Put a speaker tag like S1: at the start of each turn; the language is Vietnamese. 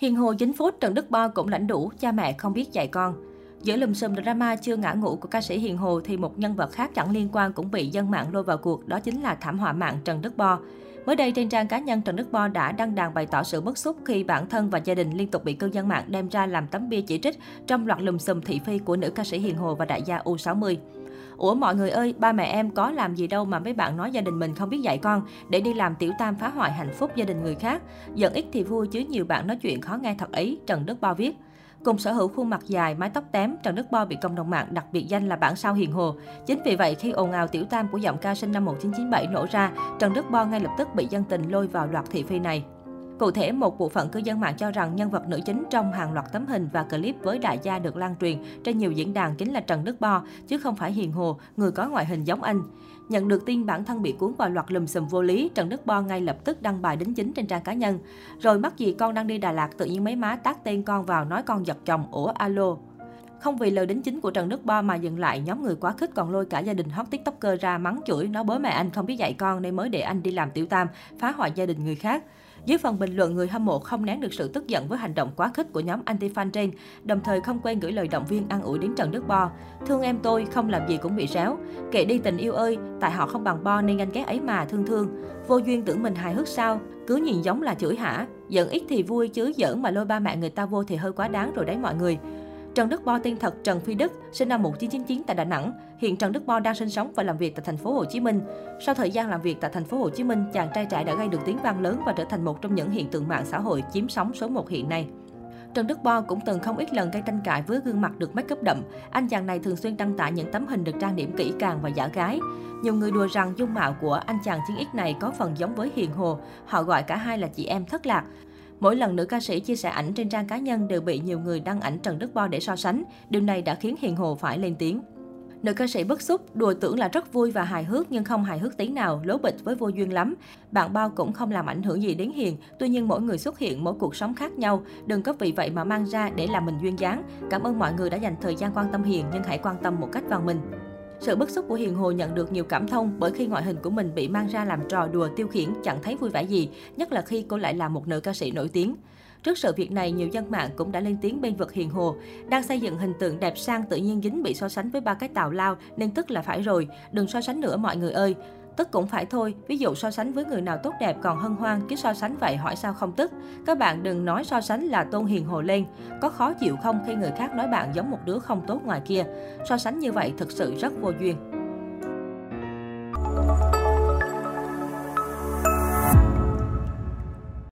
S1: Hiền hồ dính phốt Trần Đức Bo cũng lãnh đủ, cha mẹ không biết dạy con. Giữa lùm xùm drama chưa ngã ngủ của ca sĩ Hiền Hồ thì một nhân vật khác chẳng liên quan cũng bị dân mạng lôi vào cuộc, đó chính là thảm họa mạng Trần Đức Bo. Mới đây trên trang cá nhân Trần Đức Bo đã đăng đàn bày tỏ sự bức xúc khi bản thân và gia đình liên tục bị cư dân mạng đem ra làm tấm bia chỉ trích trong loạt lùm xùm thị phi của nữ ca sĩ Hiền Hồ và đại gia U60. Ủa mọi người ơi, ba mẹ em có làm gì đâu mà mấy bạn nói gia đình mình không biết dạy con để đi làm tiểu tam phá hoại hạnh phúc gia đình người khác. Giận ít thì vui chứ nhiều bạn nói chuyện khó nghe thật ấy, Trần Đức Bao viết. Cùng sở hữu khuôn mặt dài, mái tóc tém, Trần Đức Bo bị cộng đồng mạng đặc biệt danh là bản sao hiền hồ. Chính vì vậy, khi ồn ào tiểu tam của giọng ca sinh năm 1997 nổ ra, Trần Đức Bo ngay lập tức bị dân tình lôi vào loạt thị phi này. Cụ thể, một bộ phận cư dân mạng cho rằng nhân vật nữ chính trong hàng loạt tấm hình và clip với đại gia được lan truyền trên nhiều diễn đàn chính là Trần Đức Bo, chứ không phải Hiền Hồ, người có ngoại hình giống anh. Nhận được tin bản thân bị cuốn vào loạt lùm xùm vô lý, Trần Đức Bo ngay lập tức đăng bài đính chính trên trang cá nhân. Rồi mắc gì con đang đi Đà Lạt tự nhiên mấy má tác tên con vào nói con giật chồng, ủa alo. Không vì lời đính chính của Trần Đức Bo mà dừng lại, nhóm người quá khích còn lôi cả gia đình hot tiktoker ra mắng chửi, nói bố mẹ anh không biết dạy con nên mới để anh đi làm tiểu tam, phá hoại gia đình người khác. Dưới phần bình luận, người hâm mộ không nén được sự tức giận với hành động quá khích của nhóm anti-fan trên, đồng thời không quên gửi lời động viên an ủi đến Trần Đức Bo. Thương em tôi, không làm gì cũng bị réo. Kệ đi tình yêu ơi, tại họ không bằng Bo nên anh ghét ấy mà, thương thương. Vô duyên tưởng mình hài hước sao? Cứ nhìn giống là chửi hả? Giận ít thì vui chứ giỡn mà lôi ba mẹ người ta vô thì hơi quá đáng rồi đấy mọi người. Trần Đức Bo tên thật Trần Phi Đức, sinh năm 1999 tại Đà Nẵng. Hiện Trần Đức Bo đang sinh sống và làm việc tại thành phố Hồ Chí Minh. Sau thời gian làm việc tại thành phố Hồ Chí Minh, chàng trai trẻ đã gây được tiếng vang lớn và trở thành một trong những hiện tượng mạng xã hội chiếm sóng số 1 hiện nay. Trần Đức Bo cũng từng không ít lần gây tranh cãi với gương mặt được make up đậm. Anh chàng này thường xuyên đăng tải những tấm hình được trang điểm kỹ càng và giả gái. Nhiều người đùa rằng dung mạo của anh chàng chiến x này có phần giống với Hiền Hồ. Họ gọi cả hai là chị em thất lạc. Mỗi lần nữ ca sĩ chia sẻ ảnh trên trang cá nhân đều bị nhiều người đăng ảnh Trần Đức Bo để so sánh. Điều này đã khiến Hiền Hồ phải lên tiếng. Nữ ca sĩ bức xúc, đùa tưởng là rất vui và hài hước nhưng không hài hước tí nào, lố bịch với vô duyên lắm. Bạn bao cũng không làm ảnh hưởng gì đến Hiền, tuy nhiên mỗi người xuất hiện mỗi cuộc sống khác nhau, đừng có vì vậy mà mang ra để làm mình duyên dáng. Cảm ơn mọi người đã dành thời gian quan tâm Hiền nhưng hãy quan tâm một cách vào mình. Sự bức xúc của Hiền Hồ nhận được nhiều cảm thông bởi khi ngoại hình của mình bị mang ra làm trò đùa tiêu khiển chẳng thấy vui vẻ gì, nhất là khi cô lại là một nữ ca sĩ nổi tiếng. Trước sự việc này, nhiều dân mạng cũng đã lên tiếng bên vực Hiền Hồ. Đang xây dựng hình tượng đẹp sang tự nhiên dính bị so sánh với ba cái tào lao nên tức là phải rồi. Đừng so sánh nữa mọi người ơi. Tức cũng phải thôi, ví dụ so sánh với người nào tốt đẹp còn hân hoan, chứ so sánh vậy hỏi sao không tức. Các bạn đừng nói so sánh là tôn hiền hồ lên. Có khó chịu không khi người khác nói bạn giống một đứa không tốt ngoài kia. So sánh như vậy thực sự rất vô duyên.